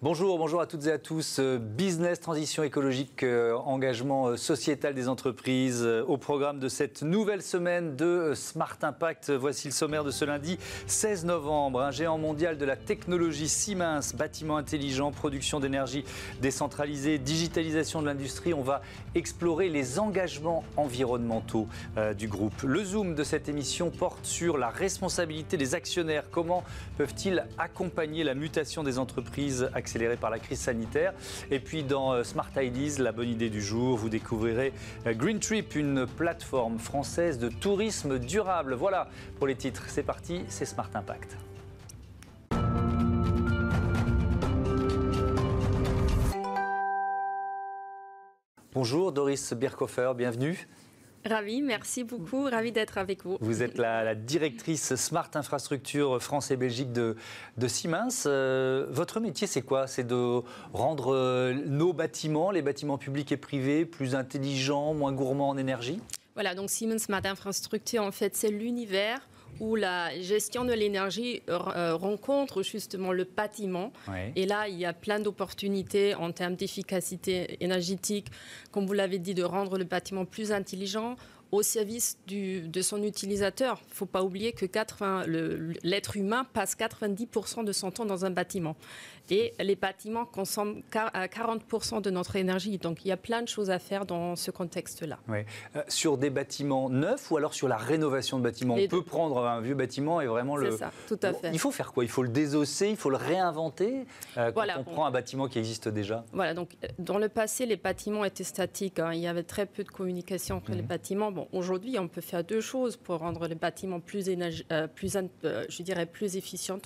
Bonjour, bonjour à toutes et à tous. Euh, business, transition écologique, euh, engagement euh, sociétal des entreprises au programme de cette nouvelle semaine de Smart Impact. Voici le sommaire de ce lundi 16 novembre. Un géant mondial de la technologie Siemens, bâtiment intelligent, production d'énergie décentralisée, digitalisation de l'industrie. On va explorer les engagements environnementaux du groupe. Le zoom de cette émission porte sur la responsabilité des actionnaires. Comment peuvent-ils accompagner la mutation des entreprises accéléré par la crise sanitaire. Et puis dans euh, Smart Ideas, la bonne idée du jour, vous découvrirez euh, Green Trip, une plateforme française de tourisme durable. Voilà pour les titres. C'est parti, c'est Smart Impact. Bonjour Doris Birkhofer, bienvenue. Ravi, merci beaucoup, ravi d'être avec vous. Vous êtes la, directrice Smart Infrastructure France et Belgique de, Siemens. Euh, votre métier, c'est quoi? C'est de rendre euh, nos bâtiments, les bâtiments publics et privés, plus intelligents, moins gourmands en énergie? Voilà, donc Siemens Smart Infrastructure, en fait, c'est l'univers où la gestion de l'énergie euh, rencontre justement le bâtiment. Et là, il y a plein d'opportunités en termes d'efficacité énergétique, comme vous l'avez dit, de rendre le bâtiment plus intelligent au service de son utilisateur. Il ne faut pas oublier que l'être humain passe 90% de son temps dans un bâtiment. Et les bâtiments consomment 40% de notre énergie. Donc il y a plein de choses à faire dans ce contexte-là. Euh, sur des bâtiments neufs ou alors sur la rénovation de bâtiments? On peut prendre un vieux bâtiment et vraiment le... C'est ça, tout à fait. Il faut faire quoi? Il faut le désosser, il faut le réinventer euh, quand on prend un bâtiment qui existe déjà? Voilà, donc euh, dans le passé, les bâtiments étaient statiques. Hein. Il y avait très peu de communication entre les mhm. bâtiments aujourd'hui, on peut faire deux choses pour rendre les bâtiments plus, euh, plus euh, je dirais, plus efficients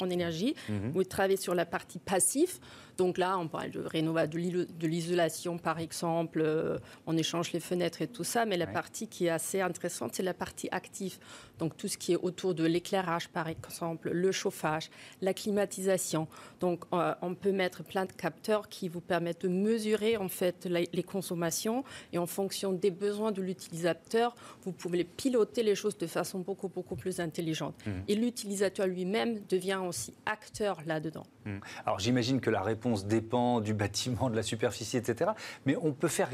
en, énergie. Mhm. Vous travaillez sur la partie passive. Donc là, on parle de rénovation, de l'isolation, par exemple. Euh, on échange les fenêtres et tout ça. Mais la partie qui est assez intéressante, c'est la partie active. Donc tout ce qui est autour de l'éclairage, par exemple, le chauffage, la climatisation. Donc on peut mettre plein de capteurs qui vous permettent de mesurer en fait les consommations et en fonction des besoins de l'utilisateur vous pouvez piloter les choses de façon beaucoup, beaucoup plus intelligente. Mmh. Et l'utilisateur lui-même devient aussi acteur là-dedans. Mmh. Alors j'imagine que la réponse dépend du bâtiment, de la superficie, etc. Mais on peut faire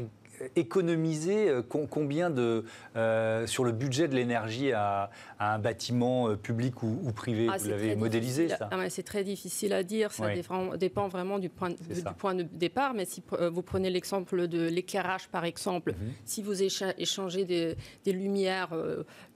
économiser euh, combien de, euh, sur le budget de l'énergie à, un bâtiment euh, public ou, privé? Ah, Vous l'avez modélisé, ça ah, C'est très difficile à dire. Ça dépend, vraiment du point, du point de départ. Mais si vous prenez l'exemple de l'éclairage, par exemple, mhm. si vous échangez des, des lumières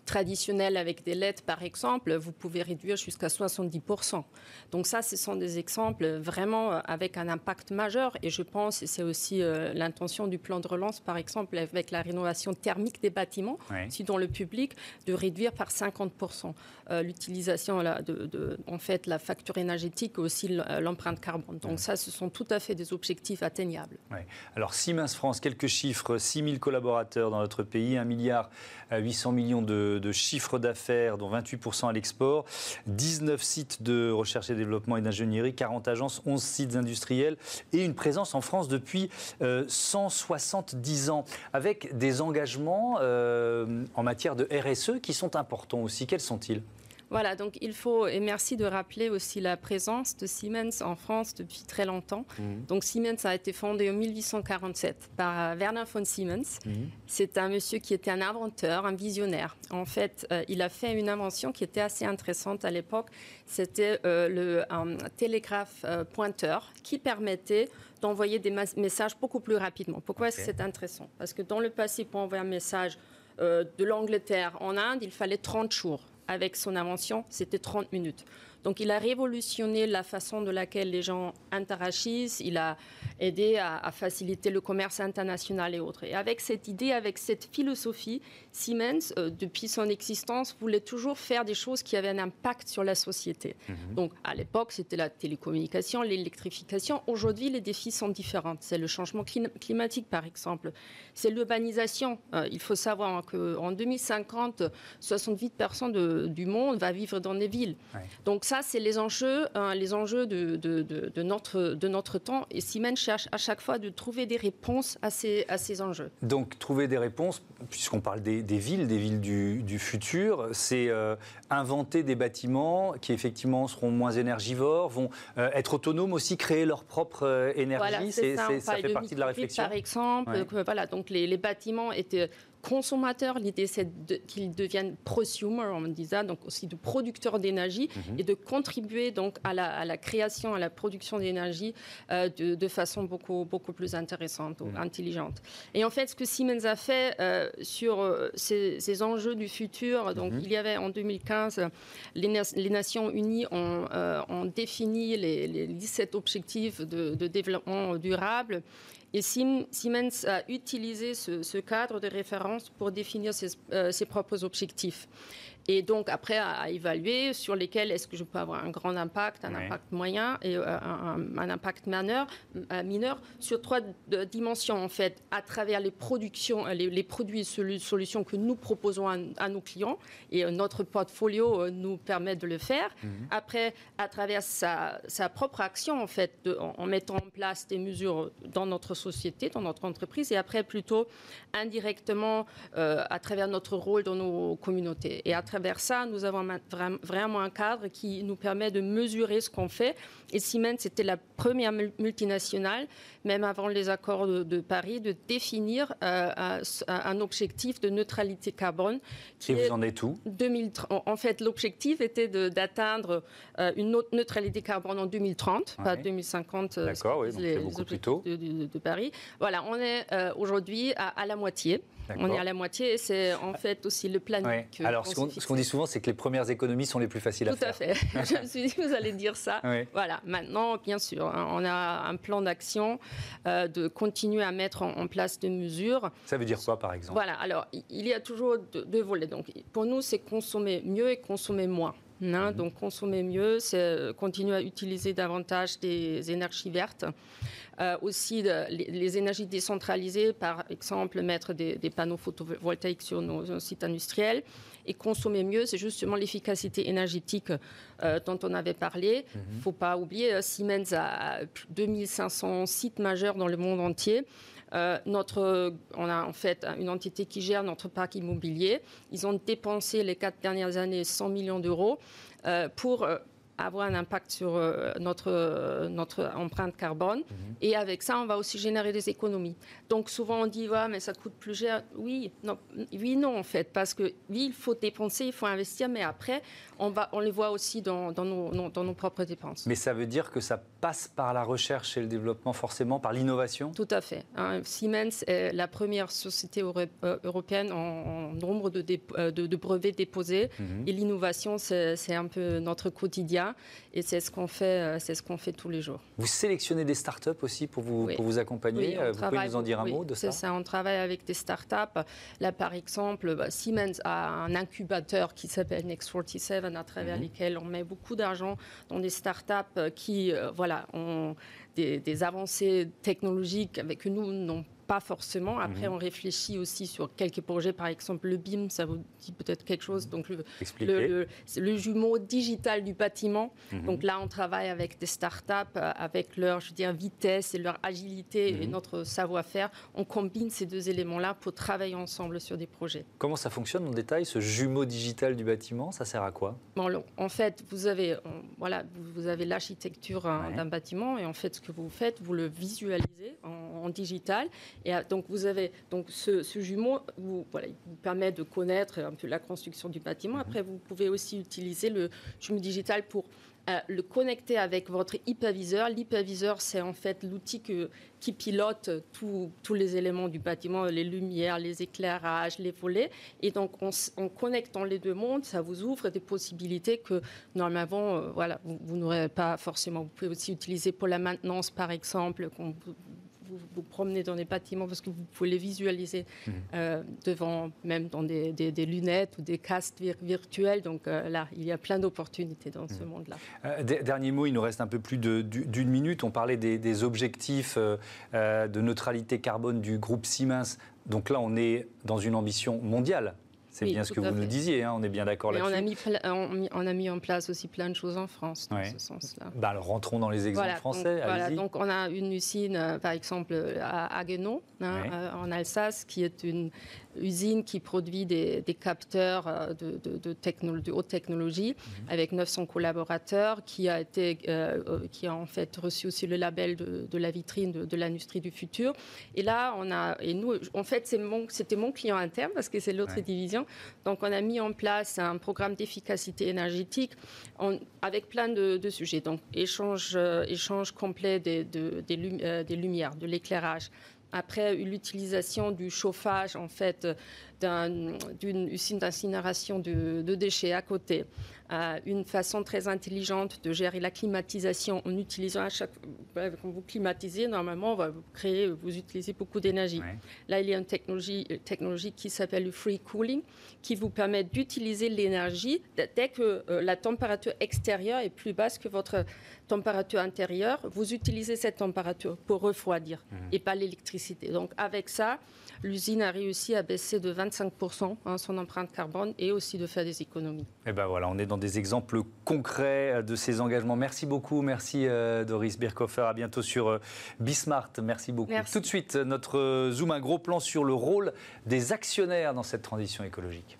traditionnel avec des LED, par exemple, vous pouvez réduire jusqu'à 70%. Donc ça, ce sont des exemples vraiment euh, avec un impact majeur. Et je pense, et c'est aussi euh, l'intention du plan de relance, par exemple, avec la rénovation thermique des bâtiments, si dans le public, de réduire par 50% euh, l'utilisation de, en fait, la facture énergétique, aussi l'empreinte carbone. Donc ça, ce sont tout à fait des objectifs atteignables. Alors Siemens France, quelques chiffres, 6 000 collaborateurs dans notre pays, 1 milliard 800 millions de de, chiffre d'affaires, dont 28% à l'export, 19 sites de recherche et développement et d'ingénierie, 40 agences, 11 sites industriels et une présence en France depuis 170 euh, ans, avec des engagements euh, en matière de RSE qui sont importants aussi. Quels sont-ils? Voilà, donc il faut, et merci de rappeler aussi la présence de Siemens en France depuis très longtemps. Mhm. Donc Siemens a été fondé en 1847 par euh, Werner von Siemens. Mhm. C'est un monsieur qui était un inventeur, un visionnaire. En fait, euh, il a fait une invention qui était assez intéressante à l'époque. C'était euh, le un télégraphe pointeur qui permettait d'envoyer des messages beaucoup plus rapidement. Pourquoi est-ce que c'est intéressant? Parce que dans le passé, pour envoyer un message de l'Angleterre en Inde, il fallait 30 jours avec son invention, c'était 30 minutes. Donc il a révolutionné la façon de laquelle les gens interagissent, il a aidé à, faciliter le commerce international et autres. Et avec cette idée, avec cette philosophie, Siemens, euh, depuis son existence, voulait toujours faire des choses qui avaient un impact sur la société. Mhm. Donc à l'époque, c'était la télécommunication, l'électrification. Aujourd'hui, les défis sont différents. C'est le changement climatique, par exemple. C'est l'urbanisation. Euh, il faut savoir qu'en 2050, 68% du monde va vivre dans des villes. Donc ça, c'est les enjeux, hein, les enjeux de, de, de, notre, de notre temps. Et Siemens cherche à chaque fois de trouver des réponses à ces, à ces enjeux. Donc, trouver des réponses, puisqu'on parle des, des, villes, des villes du, du futur, c'est euh, inventer des bâtiments qui, effectivement, seront moins énergivores, vont euh, être autonomes aussi, créer leur propre euh, énergie. Voilà, ça, ça fait partie de la réflexion. Par exemple, voilà, donc les, les bâtiments étaient consommateurs. L'idée, c'est qu'ils deviennent prosumer, on dit ça, donc aussi de producteurs d'énergie mhm. et de contribuer donc à la, création, à la production d'énergie euh, de, façon beaucoup, beaucoup plus intéressante ou mhm. intelligente. Et en fait, ce que Siemens a fait euh, sur euh, ces, enjeux du futur, donc mhm. il y avait en 2015, les, Nations Unies ont, défini les, 17 objectifs de, de développement durable et Siemens a utilisé ce, cadre de référence pour définir ses, euh, ses propres objectifs. Et donc, après, à, évaluer sur lesquels est-ce que je peux avoir un grand impact, un impact moyen et euh, un, impact mineur, euh, mineur, sur trois dimensions, en fait, à travers les productions, les, produits et solutions que nous proposons à, nos clients. Et euh, notre portfolio nous permet de le faire. Mhm. Après, à travers sa, propre action, en fait, en, mettant en place des mesures dans notre société, dans notre entreprise. Et après, plutôt indirectement, à travers notre rôle dans nos communautés. Et à travers ça, nous avons vraiment un cadre qui nous permet de mesurer ce qu'on fait. Et Siemens était la première multinationale, même avant les accords de, Paris, de définir euh, un, objectif de neutralité carbone. Qui Et vous en êtes où? 2030. En fait, l'objectif était d'atteindre euh, une neutralité carbone en 2030, pas 2050. Euh, D'accord, oui, c'est beaucoup plus tôt. De, Paris. Voilà, on est aujourd'hui à, la moitié. On est à la moitié et c'est en fait aussi le plan. Alors, ce qu'on dit souvent, c'est que les premières économies sont les plus faciles à faire. Tout à fait. Je me suis dit que vous allez dire ça. Voilà. Maintenant, bien sûr, hein, on a un plan d'action euh, de continuer à mettre en, place des mesures. Ça veut dire quoi, par exemple? Voilà. Alors, il y a toujours deux, volets. Donc, pour nous, c'est consommer mieux et consommer moins. Hein. Mhm. Donc consommer mieux, c'est continuer à utiliser davantage des énergies vertes. Euh, aussi les, énergies décentralisées, par exemple mettre des, panneaux photovoltaïques sur nos, sites industriels et consommer mieux, c'est justement l'efficacité énergétique euh, dont on avait parlé. Il mhm. ne faut pas oublier, euh, Siemens a 2500 sites majeurs dans le monde entier. Notre, on a en fait une entité qui gère notre parc immobilier. Ils ont dépensé les quatre dernières années 100 millions d'euros pour avoir un impact sur euh, notre, euh, notre empreinte carbone. Mhm. Et avec ça, on va aussi générer des économies. Donc souvent, on dit, ouais, mais ça coûte plus cher. Oui, non, oui, non, en fait, parce que oui, il faut dépenser, il faut investir, mais après, on, va, on les voit aussi dans, dans, nos, dans nos propres dépenses. Mais ça veut dire que ça passe par la recherche et le développement, forcément, par l'innovation? Tout à fait. Hein. Siemens est la première société euh, européenne en, nombre de, de, brevets déposés. Mhm. Et l'innovation, c'est un peu notre quotidien. Et c'est ce qu'on fait, euh, c'est ce qu'on fait tous les jours. Vous sélectionnez des startups aussi pour vous, pour vous accompagner. Euh, vous pouvez nous en dire un mot de ça C'est ça. On travaille avec des startups. Là, par exemple, bah, Siemens a un incubateur qui s'appelle Next 47, à travers mhm. lesquels on met beaucoup d'argent dans des startups euh, qui, voilà, ont des, des avancées technologiques avec nous n'ont pas forcément. Après, mhm. on réfléchit aussi sur quelques projets, par exemple le BIM, ça vous dit peut-être quelque chose. Mhm. Donc, le, le, le, jumeau digital du bâtiment. Mhm. Donc là, on travaille avec des startups, euh, avec leur je dire, vitesse et leur agilité et notre savoir-faire. On combine ces deux éléments-là pour travailler ensemble sur des projets. Comment ça fonctionne en détail, ce jumeau digital du bâtiment? Ça sert à quoi? Bon, En fait, vous avez, voilà, vous avez l'architecture hein, d'un bâtiment et en fait, ce que vous faites, vous le visualisez en, en digital et euh, donc vous avez donc ce, jumeau, vous, il vous permet de connaître un peu la construction du bâtiment. Après, vous pouvez aussi utiliser le jumeau digital pour euh, le connecter avec votre hyperviseur. L'hyperviseur, c'est en fait l'outil qui pilote tous les éléments du bâtiment, les lumières, les éclairages, les volets. Et donc, en connectant les deux mondes, ça vous ouvre des possibilités que normalement, euh, voilà, vous, vous n'aurez pas forcément. Vous pouvez aussi utiliser pour la maintenance, par exemple, vous promenez dans des bâtiments parce que vous pouvez les visualiser mmh. euh, devant, même dans des, lunettes ou des casques virtuels. Donc euh, là, il y a plein d'opportunités dans ce mmh. monde-là. Euh, dernier mot, il nous reste un peu plus d'une minute. On parlait des, objectifs de neutralité carbone du groupe Siemens. Donc là, on est dans une ambition mondiale C'est bien ce que vous nous disiez, hein, on est bien d'accord là-dessus. On, a mis en place aussi plein de choses en France dans ce sens-là. Alors rentrons dans les exemples français. Donc, voilà, donc on a une usine, euh, par exemple, à Haguenau, hein, euh, en Alsace, qui est une usine qui produit des, capteurs euh, de, de, haute technologie mhm. avec 900 collaborateurs, qui a, été, euh, euh, qui a en fait reçu aussi le label de, la vitrine de, l'industrie du futur. Et là, on a, et nous, en fait, c'était mon, client interne parce que c'est l'autre division. Donc, on a mis en place un programme d'efficacité énergétique avec plein de, sujets. Donc, échange, échange complet des, des lumières, de l'éclairage après l'utilisation du chauffage en fait d'une usine d'incinération de, déchets à côté, une façon très intelligente de gérer la climatisation en utilisant à chaque quand vous climatisez normalement vous créer vous utilisez beaucoup d'énergie. Là il y a une technologie technologie qui s'appelle le free cooling qui vous permet d'utiliser l'énergie dès que euh, la température extérieure est plus basse que votre température intérieure, vous utilisez cette température pour refroidir mmh. et pas l'électricité. Donc avec ça, l'usine a réussi à baisser de 25% hein, son empreinte carbone et aussi de faire des économies. Et eh ben voilà, on est dans des exemples concrets euh, de ces engagements. Merci beaucoup, merci euh, Doris Birkhofer. À bientôt sur euh, Bismart. Merci beaucoup. Tout de suite, notre zoom, un gros plan sur le rôle des actionnaires dans cette transition écologique.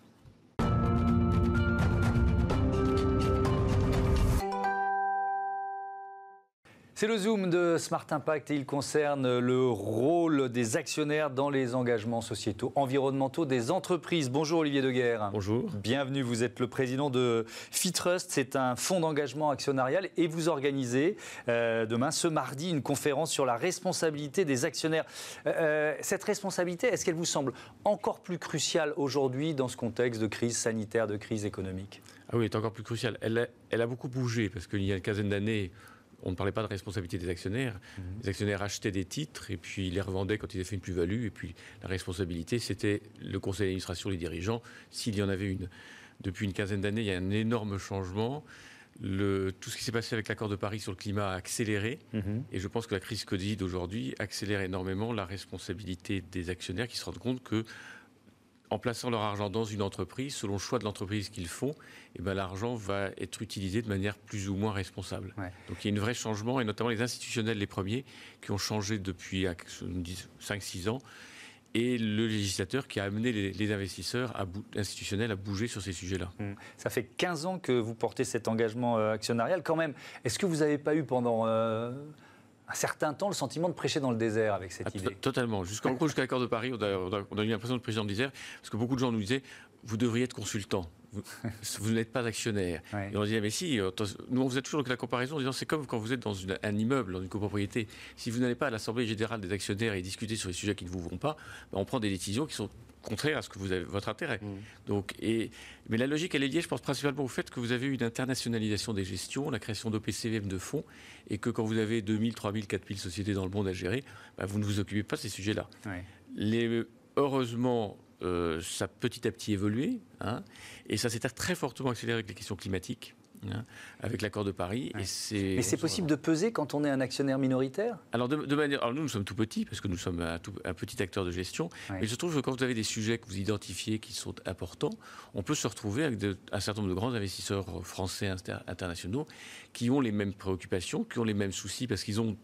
C'est le Zoom de Smart Impact et il concerne le rôle des actionnaires dans les engagements sociétaux environnementaux des entreprises. Bonjour Olivier Deguerre. Bonjour. Bienvenue, vous êtes le président de Fitrust, c'est un fonds d'engagement actionnarial et vous organisez euh, demain, ce mardi, une conférence sur la responsabilité des actionnaires. Euh, euh, cette responsabilité, est-ce qu'elle vous semble encore plus cruciale aujourd'hui dans ce contexte de crise sanitaire, de crise économique? Ah oui, elle est encore plus cruciale. Elle elle a beaucoup bougé parce qu'il y a une quinzaine d'années, on ne parlait pas de responsabilité des actionnaires. Mhm. Les actionnaires achetaient des titres et puis ils les revendaient quand ils avaient fait une plus-value. Et puis la responsabilité, c'était le conseil d'administration, les dirigeants, s'il y en avait une. Depuis une quinzaine d'années, il y a un énorme changement. tout ce qui s'est passé avec l'accord de Paris sur le climat a accéléré. Mhm. Et je pense que la crise Covid d'aujourd'hui accélère énormément la responsabilité des actionnaires qui se rendent compte que en plaçant leur argent dans une entreprise, selon le choix de l'entreprise qu'ils font, eh ben, l'argent va être utilisé de manière plus ou moins responsable. Donc il y a un vrai changement, et notamment les institutionnels, les premiers, qui ont changé depuis 5-6 ans, et le législateur qui a amené les, investisseurs institutionnels à bouger sur ces sujets-là. Mmh. Ça fait 15 ans que vous portez cet engagement euh, actionnarial. Quand même, est-ce que vous n'avez pas eu pendant... Euh, un certain temps le sentiment de prêcher dans le désert avec cette ah, idée. Totalement. Jusqu'en gros, jusqu'à l'accord de Paris, on a, eu l'impression de prêcher dans le désert, parce que beaucoup de gens nous disaient vous devriez être consultant. Vous, n'êtes pas actionnaire. Et on disait, mais si, euh, nous on faisait toujours la comparaison en disant, c'est comme quand vous êtes dans un immeuble, dans une copropriété. Si vous n'allez pas à l'Assemblée générale des actionnaires et discuter sur les sujets qui ne vous vont pas, ben, on prend des décisions qui sont contraires à ce que vous avez, votre intérêt. Mm. Donc, et, mais la logique, elle est liée, je pense, principalement au fait que vous avez eu une internationalisation des gestions, la création d'OPCVM de fonds, et que quand vous avez 2000, 3000, 4000 sociétés dans le monde à gérer, ben, vous ne vous occupez pas de ces sujets-là. Les, heureusement, euh, ça a petit à petit évolué, hein, et ça s'est très fortement accéléré avec les questions climatiques. Hein, avec l'accord de Paris. Et Mais c'est possible de peser quand on est un actionnaire minoritaire? Alors, de, manière, alors nous, nous sommes tout petits, parce que nous sommes un, petit acteur de gestion. Mais je trouve que quand vous avez des sujets que vous identifiez qui sont importants, on peut se retrouver avec un certain nombre de grands investisseurs français internationaux qui ont les mêmes préoccupations, qui ont les mêmes soucis, parce qu'ils ont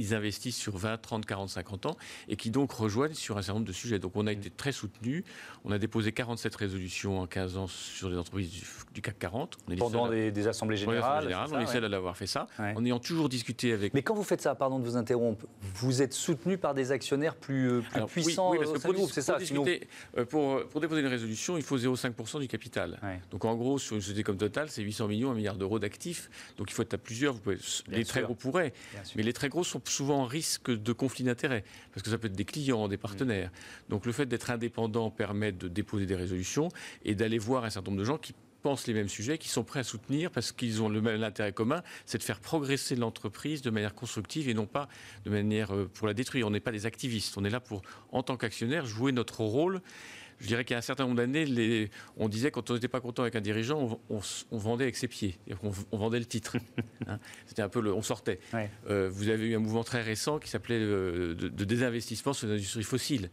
ils investissent sur 20, 30, 40, 50 ans et qui donc rejoignent sur un certain nombre de sujets. Donc on a été très soutenus. On a déposé 47 résolutions en 15 ans sur les entreprises du, CAC 40. Pendant des, assemblées générales. on est seul à l'avoir fait ça. En ayant toujours discuté avec. Mais quand vous faites ça, pardon de vous interrompre, vous êtes soutenu par des actionnaires plus, euh, puissants oui, parce que pour, c'est ça. Discuter, pour, pour, déposer une résolution, il faut 0,5% du capital. Donc en gros, sur une société comme Total, c'est 800 millions, 1 milliard d'euros d'actifs. Donc il faut être à plusieurs. Vous pouvez, les très gros pourraient, mais les très gros sont souvent risque de conflit d'intérêts, parce que ça peut être des clients, des partenaires. Donc le fait d'être indépendant permet de déposer des résolutions et d'aller voir un certain nombre de gens qui pensent les mêmes sujets, qui sont prêts à soutenir parce qu'ils ont le même intérêt commun, c'est de faire progresser l'entreprise de manière constructive et non pas de manière euh, pour la détruire. On n'est pas des activistes, on est là pour, en tant qu'actionnaire, jouer notre rôle je dirais qu'il y a un certain nombre d'années, on disait quand on n'était pas content avec un dirigeant, on, vendait avec ses pieds, on, vendait le titre. Hein. C'était un peu le, on sortait. Euh, vous avez eu un mouvement très récent qui s'appelait euh, de, désinvestissement sur l'industrie fossile.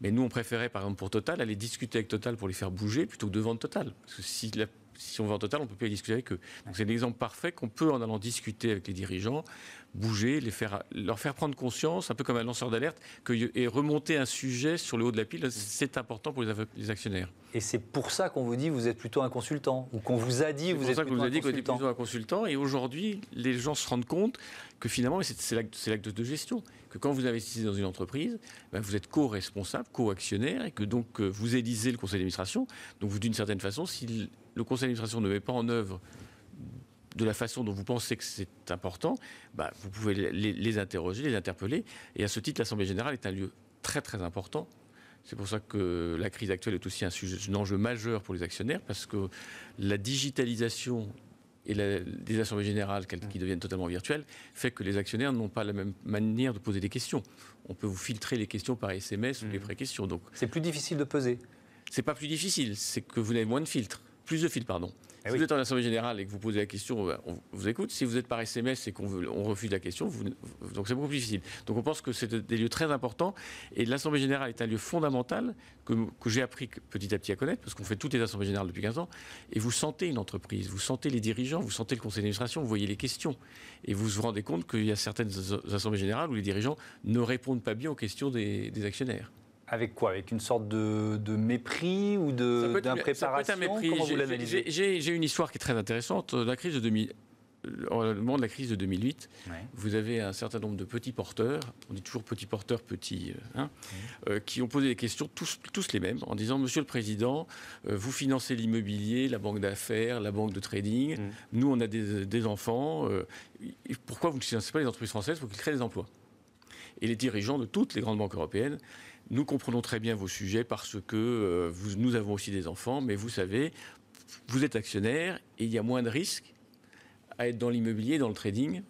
Mais nous, on préférait, par exemple, pour Total, aller discuter avec Total pour les faire bouger plutôt que de vendre Total. Parce que si, si on vend Total, on ne peut pas discuter avec eux. Donc c'est l'exemple parfait qu'on peut, en allant discuter avec les dirigeants, bouger, les faire, leur faire prendre conscience, un peu comme un lanceur d'alerte, et remonter un sujet sur le haut de la pile, c'est important pour les, actionnaires. Et c'est pour ça qu'on vous dit que vous êtes plutôt un consultant, ou qu'on vous a dit que vous êtes plutôt un consultant. C'est pour ça qu'on vous a dit qu'on était plutôt un consultant, et aujourd'hui, les gens se rendent compte que finalement, c'est l'acte de gestion, que quand vous investissez dans une entreprise, ben, vous êtes co-responsable, co-actionnaire, et que donc euh, vous élisez le conseil d'administration. Donc d'une certaine façon, si le conseil d'administration ne met pas en œuvre de la façon dont vous pensez que c'est important, bah, vous pouvez les, interroger, les interpeller. Et à ce titre, l'Assemblée générale est un lieu très très important. C'est pour ça que la crise actuelle est aussi un, sujet, un enjeu majeur pour les actionnaires, parce que la digitalisation et la, des assemblées générales qui deviennent totalement virtuelles fait que les actionnaires n'ont pas la même manière de poser des questions. On peut vous filtrer les questions par SMS ou les mmh. pré-questions. Donc c'est plus difficile de peser. C'est pas plus difficile, c'est que vous avez moins de filtres, plus de filtres pardon. Eh si vous êtes en assemblée générale et que vous posez la question, on vous écoute. Si vous êtes par SMS et qu'on on refuse la question, donc c'est beaucoup plus difficile. Donc on pense que c'est des lieux très importants. Et l'assemblée générale est un lieu fondamental que, j'ai appris petit à petit à connaître, parce qu'on fait toutes les assemblées générales depuis 15 ans. Et vous sentez une entreprise, vous sentez les dirigeants, vous sentez le conseil d'administration, vous voyez les questions. Et vous vous rendez compte qu'il y a certaines assemblées générales où les dirigeants ne répondent pas bien aux questions des actionnaires. Avec quoi? Avec une sorte de, mépris ou d'impréparation? J'ai une histoire qui est très intéressante. La crise de 2000, au moment de la crise de 2008, vous avez un certain nombre de petits porteurs, on dit toujours petits porteurs, petits, euh, hein, euh, qui ont posé des questions, tous, tous les mêmes, en disant Monsieur le Président, euh, vous financez l'immobilier, la banque d'affaires, la banque de trading, mm. nous on a des, des enfants, pourquoi vous ne financez pas les entreprises françaises pour qu'ils créent des emplois? Et les dirigeants de toutes les grandes banques européennes nous comprenons très bien vos sujets parce que euh, nous avons aussi des enfants, mais vous savez, vous êtes actionnaire et il y a moins de risques à être dans l'immobilier, dans le trading,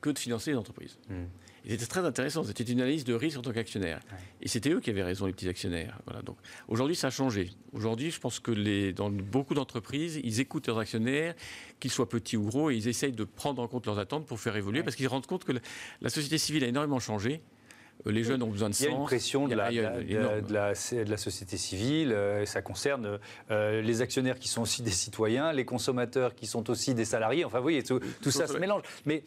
que de financer les entreprises. Hmm. C'était très intéressant. C'était une analyse de risque en tant qu'actionnaire. Et c'était eux qui avaient raison, les petits actionnaires. Voilà, donc, aujourd'hui, ça a changé. Aujourd'hui, je pense que les, dans beaucoup d'entreprises, ils écoutent leurs actionnaires, qu'ils soient petits ou gros, et ils essayent de prendre en compte leurs attentes pour faire évoluer, parce qu'ils se rendent compte que la société civile a énormément changé. Euh, les jeunes ont besoin de sens. Il y a une pression de, la, de, la, société civile, euh, ça concerne euh, les actionnaires qui sont aussi des citoyens, les consommateurs qui sont aussi des salariés, enfin vous voyez, tout, ça se mélange. Mais,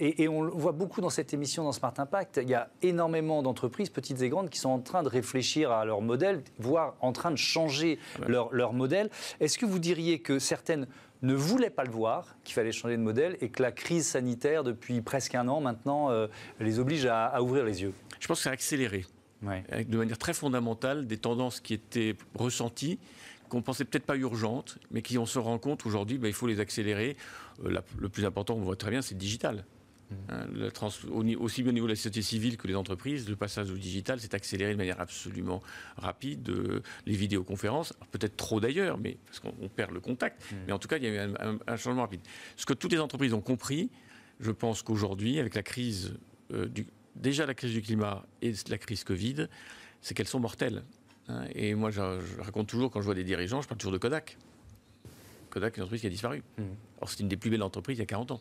et, et, on voit beaucoup dans cette émission, dans Smart Impact, il y a énormément d'entreprises, petites et grandes, qui sont en train de réfléchir à leur modèle, voire en train de changer leur, leur modèle. Est-ce que vous diriez que certaines ne voulait pas le voir, qu'il fallait changer de modèle et que la crise sanitaire, depuis presque un an maintenant, euh, les oblige à, ouvrir les yeux? Je pense que ça a accéléré, de manière très fondamentale, des tendances qui étaient ressenties, qu'on pensait peut-être pas urgentes, mais qui on se rend compte aujourd'hui, bah, il faut les accélérer. Euh, le plus important, on voit très bien, c'est le digital. Hein, aussi bien au niveau de la société civile que les entreprises, le passage au digital s'est accéléré de manière absolument rapide. les vidéoconférences, peut-être trop d'ailleurs, mais parce qu'on perd le contact. Mm. Mais en tout cas, il y a eu un, changement rapide. Ce que toutes les entreprises ont compris, je pense qu'aujourd'hui, avec la crise euh, du, déjà la crise du climat et la crise Covid, c'est qu'elles sont mortelles. Hein. et moi, je, raconte toujours quand je vois des dirigeants, je parle toujours de Kodak. Kodak une entreprise qui a disparu. Mm. Or, c'est une des plus belles entreprises il y a 40 ans.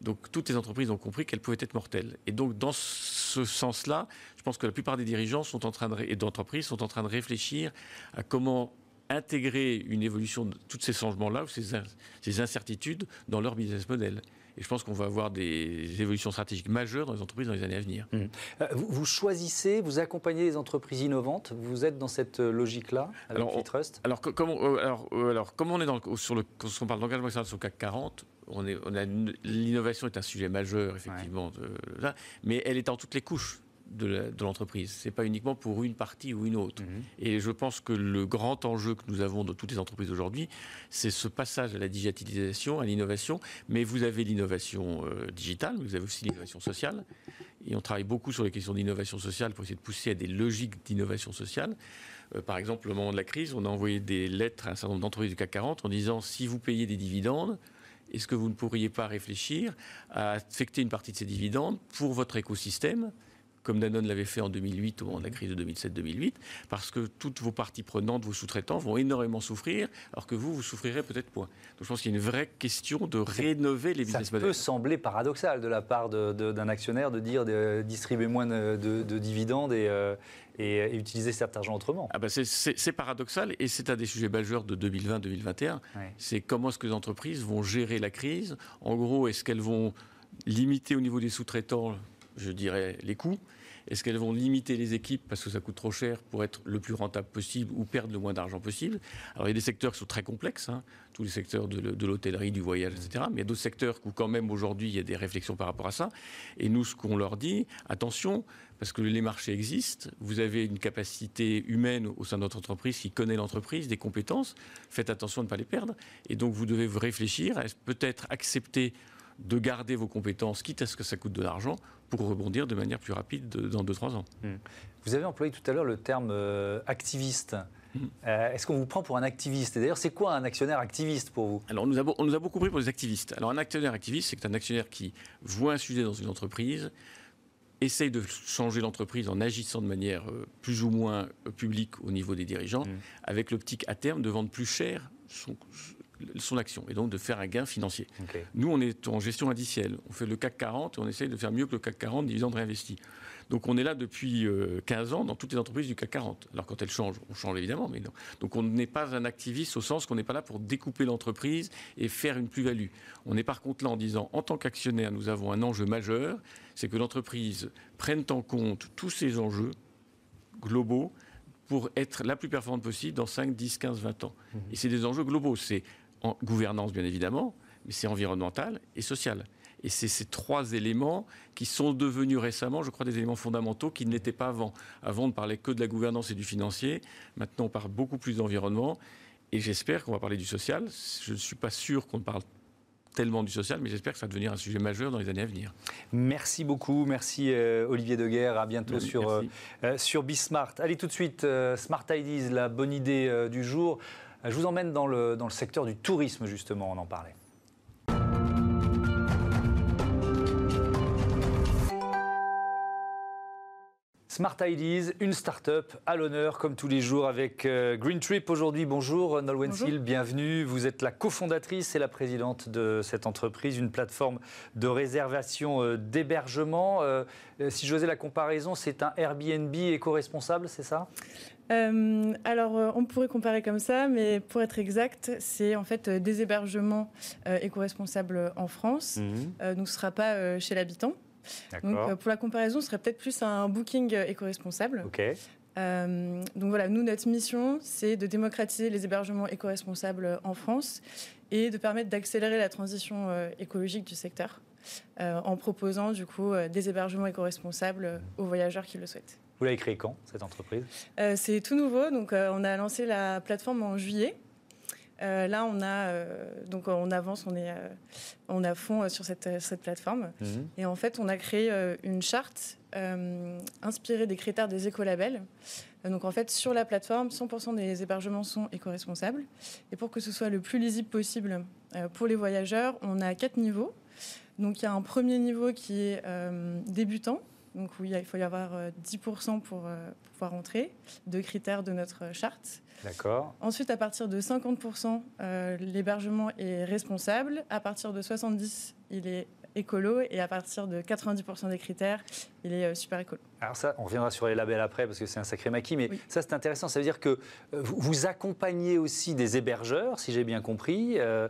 Donc toutes les entreprises ont compris qu'elles pouvaient être mortelles. Et donc dans ce sens-là, je pense que la plupart des dirigeants sont en train de, et d'entreprises sont en train de réfléchir à comment intégrer une évolution de tous ces changements-là, ces, ces incertitudes dans leur business model. Et je pense qu'on va avoir des évolutions stratégiques majeures dans les entreprises dans les années à venir. Mmh. Euh, vous, choisissez, vous accompagnez les entreprises innovantes. Vous êtes dans cette euh, logique-là, alors, Trust alors, comment, euh, alors, alors, comment on est dans sur le, quand on parle d'engagement sur le CAC 40, on est, on a l'innovation est un sujet majeur, effectivement, mais elle est dans toutes les couches de l'entreprise. Ce n'est pas uniquement pour une partie ou une autre. Mhm. Et je pense que le grand enjeu que nous avons dans toutes les entreprises aujourd'hui, c'est ce passage à la digitalisation, à l'innovation. Mais vous avez l'innovation euh, digitale, vous avez aussi l'innovation sociale. Et on travaille beaucoup sur les questions d'innovation sociale pour essayer de pousser à des logiques d'innovation sociale. Euh, par exemple, au moment de la crise, on a envoyé des lettres à un certain nombre d'entreprises du CAC 40 en disant si vous payez des dividendes, est-ce que vous ne pourriez pas réfléchir à affecter une partie de ces dividendes pour votre écosystème comme Danone l'avait fait en 2008 au moment de la crise de 2007-2008, parce que toutes vos parties prenantes, vos sous-traitants vont énormément souffrir, alors que vous, vous souffrirez peut-être moins. Donc je pense qu'il y a une vraie question de rénover les business models. Ça peut sembler paradoxal de la part d'un actionnaire de dire de distribuer moins de, dividendes et, euh, et, utiliser cet argent autrement. Ah bah c'est paradoxal et c'est un des sujets majeurs de 2020-2021. C'est comment est-ce que les entreprises vont gérer la crise. En gros, est-ce qu'elles vont limiter au niveau des sous-traitants, je dirais, les coûts est-ce qu'elles vont limiter les équipes parce que ça coûte trop cher pour être le plus rentable possible ou perdre le moins d'argent possible? Alors il y a des secteurs qui sont très complexes, hein, tous les secteurs de, l'hôtellerie, du voyage, etc. Mais il y a d'autres secteurs où quand même aujourd'hui il y a des réflexions par rapport à ça. Et nous, ce qu'on leur dit, attention, parce que les marchés existent, vous avez une capacité humaine au sein de notre entreprise qui connaît l'entreprise, des compétences, faites attention de ne pas les perdre. Et donc vous devez réfléchir peut-être accepter de garder vos compétences, quitte à ce que ça coûte de l'argent, pour rebondir de manière plus rapide dans 2-3 ans. Hmm. Vous avez employé tout à l'heure le terme euh, activiste. Hmm. Euh, est-ce qu'on vous prend pour un activiste? Et d'ailleurs, c'est quoi un actionnaire activiste pour vous? Alors, on nous, a, on nous, a, beaucoup pris pour des activistes. Alors, un actionnaire activiste, c'est un actionnaire qui voit un sujet dans une entreprise, essaye de changer l'entreprise en agissant de manière euh, plus ou moins publique au niveau des dirigeants, hmm. avec l'optique à terme de vendre plus cher son, son action et donc de faire un gain financier. Nous, on est en gestion indicielle. On fait le CAC 40 et on essaye de faire mieux que le CAC 40 dividendes réinvestis. Donc on est là depuis 15 euh, ans dans toutes les entreprises du CAC 40. Alors quand elles changent, on change évidemment, mais non. Donc on n'est pas un activiste au sens qu'on n'est pas là pour découper l'entreprise et faire une plus-value. On est par contre là en disant, en tant qu'actionnaire, nous avons un enjeu majeur, c'est que l'entreprise prenne en compte tous ces enjeux globaux pour être la plus performante possible dans 5, 10, 15, 20 ans. Mmh. Et c'est des enjeux globaux. C'est en gouvernance bien évidemment, mais c'est environnemental et social. Et c'est ces trois éléments qui sont devenus récemment, je crois, des éléments fondamentaux qui ne l'étaient pas avant. Avant, on ne parlait que de la gouvernance et du financier. Maintenant, on parle beaucoup plus d'environnement. Et j'espère qu'on va parler du social. Je ne suis pas sûr qu'on parle tellement du social, mais j'espère que ça va devenir un sujet majeur dans les années à venir. Merci beaucoup, merci euh, Olivier Deguerre, à bientôt sur, euh, euh, sur Bismart. Allez tout de suite, Smart Ideas, la bonne idée du jour. Je vous emmène dans le, dans le secteur du tourisme, justement, on en parlait. Smart Ideas, une start-up à l'honneur comme tous les jours avec euh, Green Trip aujourd'hui. Bonjour Nolwenn bienvenue. Vous êtes la cofondatrice et la présidente de cette entreprise, une plateforme de réservation euh, d'hébergement. Euh, si j'osais la comparaison, c'est un Airbnb éco-responsable, c'est ça? Alors, on pourrait comparer comme ça, mais pour être exact, c'est en fait des hébergements éco-responsables en France. Mmh. donc, ce ne sera pas chez l'habitant. Donc, euh, pour la comparaison, ce serait peut-être plus un booking euh, éco-responsable. Euh, donc voilà, nous, notre mission, c'est de démocratiser les hébergements éco-responsables en France et de permettre d'accélérer la transition écologique du secteur en proposant du coup des hébergements éco-responsables aux voyageurs qui le souhaitent. Vous l'avez créé quand, cette entreprise? C'est tout nouveau, donc on a lancé la plateforme en juillet. Euh, là, on a euh, donc on avance, on est euh, on a fond sur cette, cette plateforme. Mhm. Et en fait, on a créé une charte inspirée des critères des écolabels. Donc en fait, sur la plateforme, 100% des hébergements sont éco-responsables. Et pour que ce soit le plus lisible possible pour les voyageurs, on a quatre niveaux. Donc il y a un premier niveau qui est débutant, donc où il faut y avoir 10% pour, pouvoir entrer, deux critères de notre charte. D'accord. Ensuite, à partir de 50%, euh, l'hébergement est responsable. À partir de 70%, il est écolo. Et à partir de 90% des critères, il est euh, super écolo. Alors ça, on reviendra sur les labels après parce que c'est un sacré maquis, mais ça c'est intéressant. Ça veut dire que euh, vous accompagnez aussi des hébergeurs, si j'ai bien compris, euh,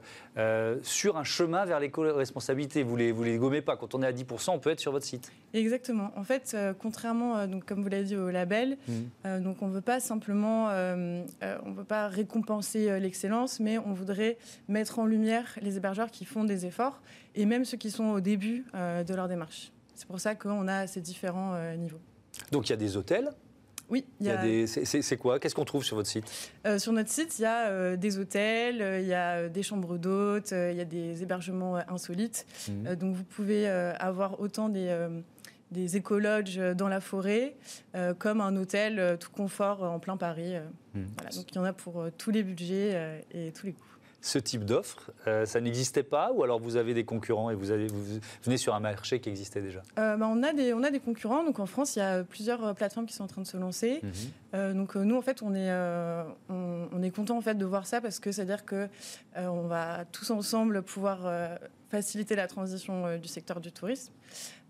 sur un chemin vers l'éco-responsabilité. Vous les, vous les gommez pas. Quand on est à 10%, on peut être sur votre site. Exactement. En fait, contrairement, donc, comme vous l'avez dit, au label, mmh. donc on ne veut pas simplement, on veut pas récompenser l'excellence, mais on voudrait mettre en lumière les hébergeurs qui font des efforts et même ceux qui sont au début de leur démarche. C'est pour ça qu'on a ces différents euh, niveaux. Donc il y a des hôtels oui. Il y a des... C'est quoi? Qu'est-ce qu'on trouve sur votre site? Euh, Sur notre site, il y a euh, des hôtels, il y a des chambres d'hôtes, il y a des hébergements insolites. Mmh. donc vous pouvez avoir autant des, des écologes dans la forêt comme un hôtel tout confort en plein Paris. Mmh. donc il y en a pour tous les budgets et tous les goûts. Ce type d'offre euh, Ça n'existait pas ou alors vous avez des concurrents et vous, avez, vous venez sur un marché qui existait déjà? Euh, bah, on, a des, on a des concurrents. Donc en France, il y a plusieurs plateformes qui sont en train de se lancer. Mhm. donc nous, en fait, on est, on, est content en fait, de voir ça parce que c'est-à-dire qu'on on va tous ensemble pouvoir faciliter la transition du secteur du tourisme.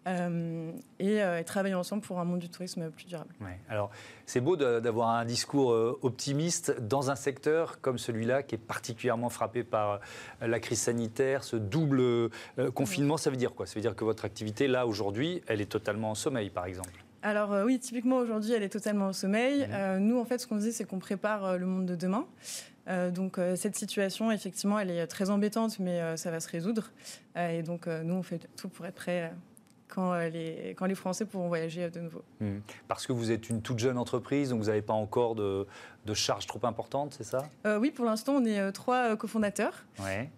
Euh, euh, et, travailler ensemble pour un monde du tourisme plus durable. Alors, c'est beau d'avoir un discours euh, optimiste dans un secteur comme celui-là qui est particulièrement frappé par la crise sanitaire, ce double confinement. Ça veut dire quoi? Ça veut dire que votre activité, là, aujourd'hui, elle est totalement en sommeil, par exemple? Alors oui, typiquement aujourd'hui, elle est totalement en sommeil. Mmh. nous, en fait, ce qu'on dit, c'est qu'on prépare le monde de demain. donc cette situation, effectivement, elle est très embêtante, mais ça va se résoudre. et donc nous, on fait tout pour être prêts quand, euh, les, quand les Français pourront voyager euh, de nouveau. Hmm. Parce que vous êtes une toute jeune entreprise, donc vous n'avez pas encore de, de charges trop importantes, c'est ça? Euh, Oui, pour l'instant, on est trois cofondateurs. Ouais.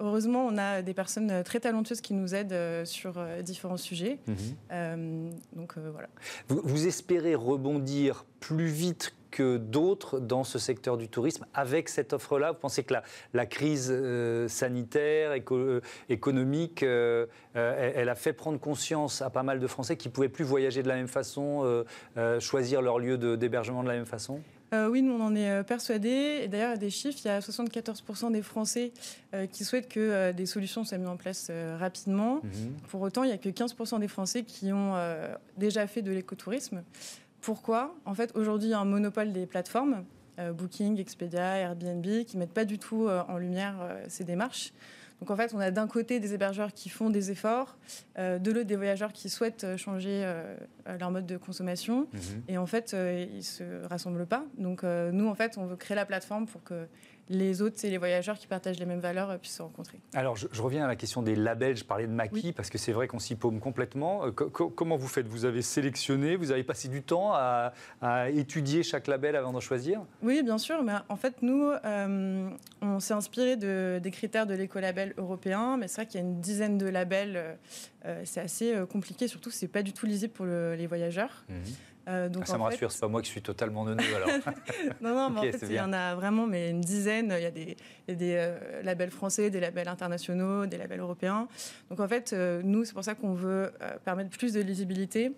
heureusement, on a des personnes très talentueuses qui nous aident sur différents sujets. Mhm. donc voilà. Vous, vous espérez rebondir plus vite que d'autres dans ce secteur du tourisme avec cette offre-là Vous pensez que la, la crise euh, sanitaire, euh, économique, euh, elle, a fait prendre conscience à pas mal de Français qui ne pouvaient plus voyager de la même façon, choisir leur lieu d'hébergement de, la même façon? Oui, nous, on en est persuadés. Et d'ailleurs, des chiffres, il y a 74% des Français qui souhaitent que des solutions soient mises en place rapidement. Mhm. Pour autant, il n'y a que 15% des Français qui ont déjà fait de l'écotourisme. Pourquoi En fait, aujourd'hui, il y a un monopole des plateformes, euh, Booking, Expedia, Airbnb, qui ne mettent pas du tout euh, en lumière euh, ces démarches. Donc en fait, on a d'un côté des hébergeurs qui font des efforts, de l'autre des voyageurs qui souhaitent changer leur mode de consommation. Mhm. Et en fait, ils ne se rassemblent pas. Donc nous, en fait, on veut créer la plateforme pour que les autres, c'est les voyageurs qui partagent les mêmes valeurs euh, puissent se rencontrer. Alors, je, reviens à la question des labels. Je parlais de maquis parce que c'est vrai qu'on s'y paume complètement. Euh, comment vous faites? Vous avez sélectionné Vous avez passé du temps à, étudier chaque label avant d'en choisir? Oui, bien sûr. Mais en fait, nous, euh, on s'est inspiré de, des critères de l'écolabel européen. Mais c'est vrai qu'il y a une dizaine de labels. c'est assez compliqué. Surtout, c'est pas du tout lisible pour les voyageurs. Mmh. Euh, donc, ah, ça me rassure, c'est pas moi qui suis totalement neuneux alors. non, non, mais en fait, il y en a vraiment mais une dizaine. Il y a des, des euh, labels français, des labels internationaux, des labels européens. Donc en fait, euh, nous, c'est pour ça qu'on veut permettre plus de lisibilité.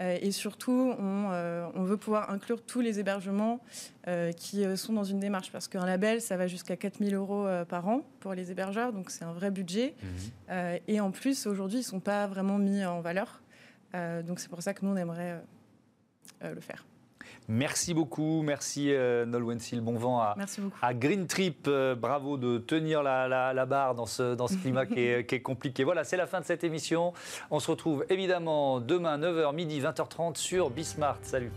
et surtout, on, on, veut pouvoir inclure tous les hébergements qui sont dans une démarche. Parce qu'un label, ça va jusqu'à 4000 euros par an pour les hébergeurs. Donc c'est un vrai budget. Mhm. et en plus, aujourd'hui, ils ne sont pas vraiment mis en valeur. donc c'est pour ça que nous, on aimerait le faire. Merci beaucoup, merci euh, Noel Wensil. Bon vent à, à Green Trip. Euh, bravo de tenir la, barre dans ce, dans ce climat qui, est, qui, est, compliqué. Voilà, c'est la fin de cette émission. On se retrouve évidemment demain 9h, midi, 20h30 sur Bismart. Salut.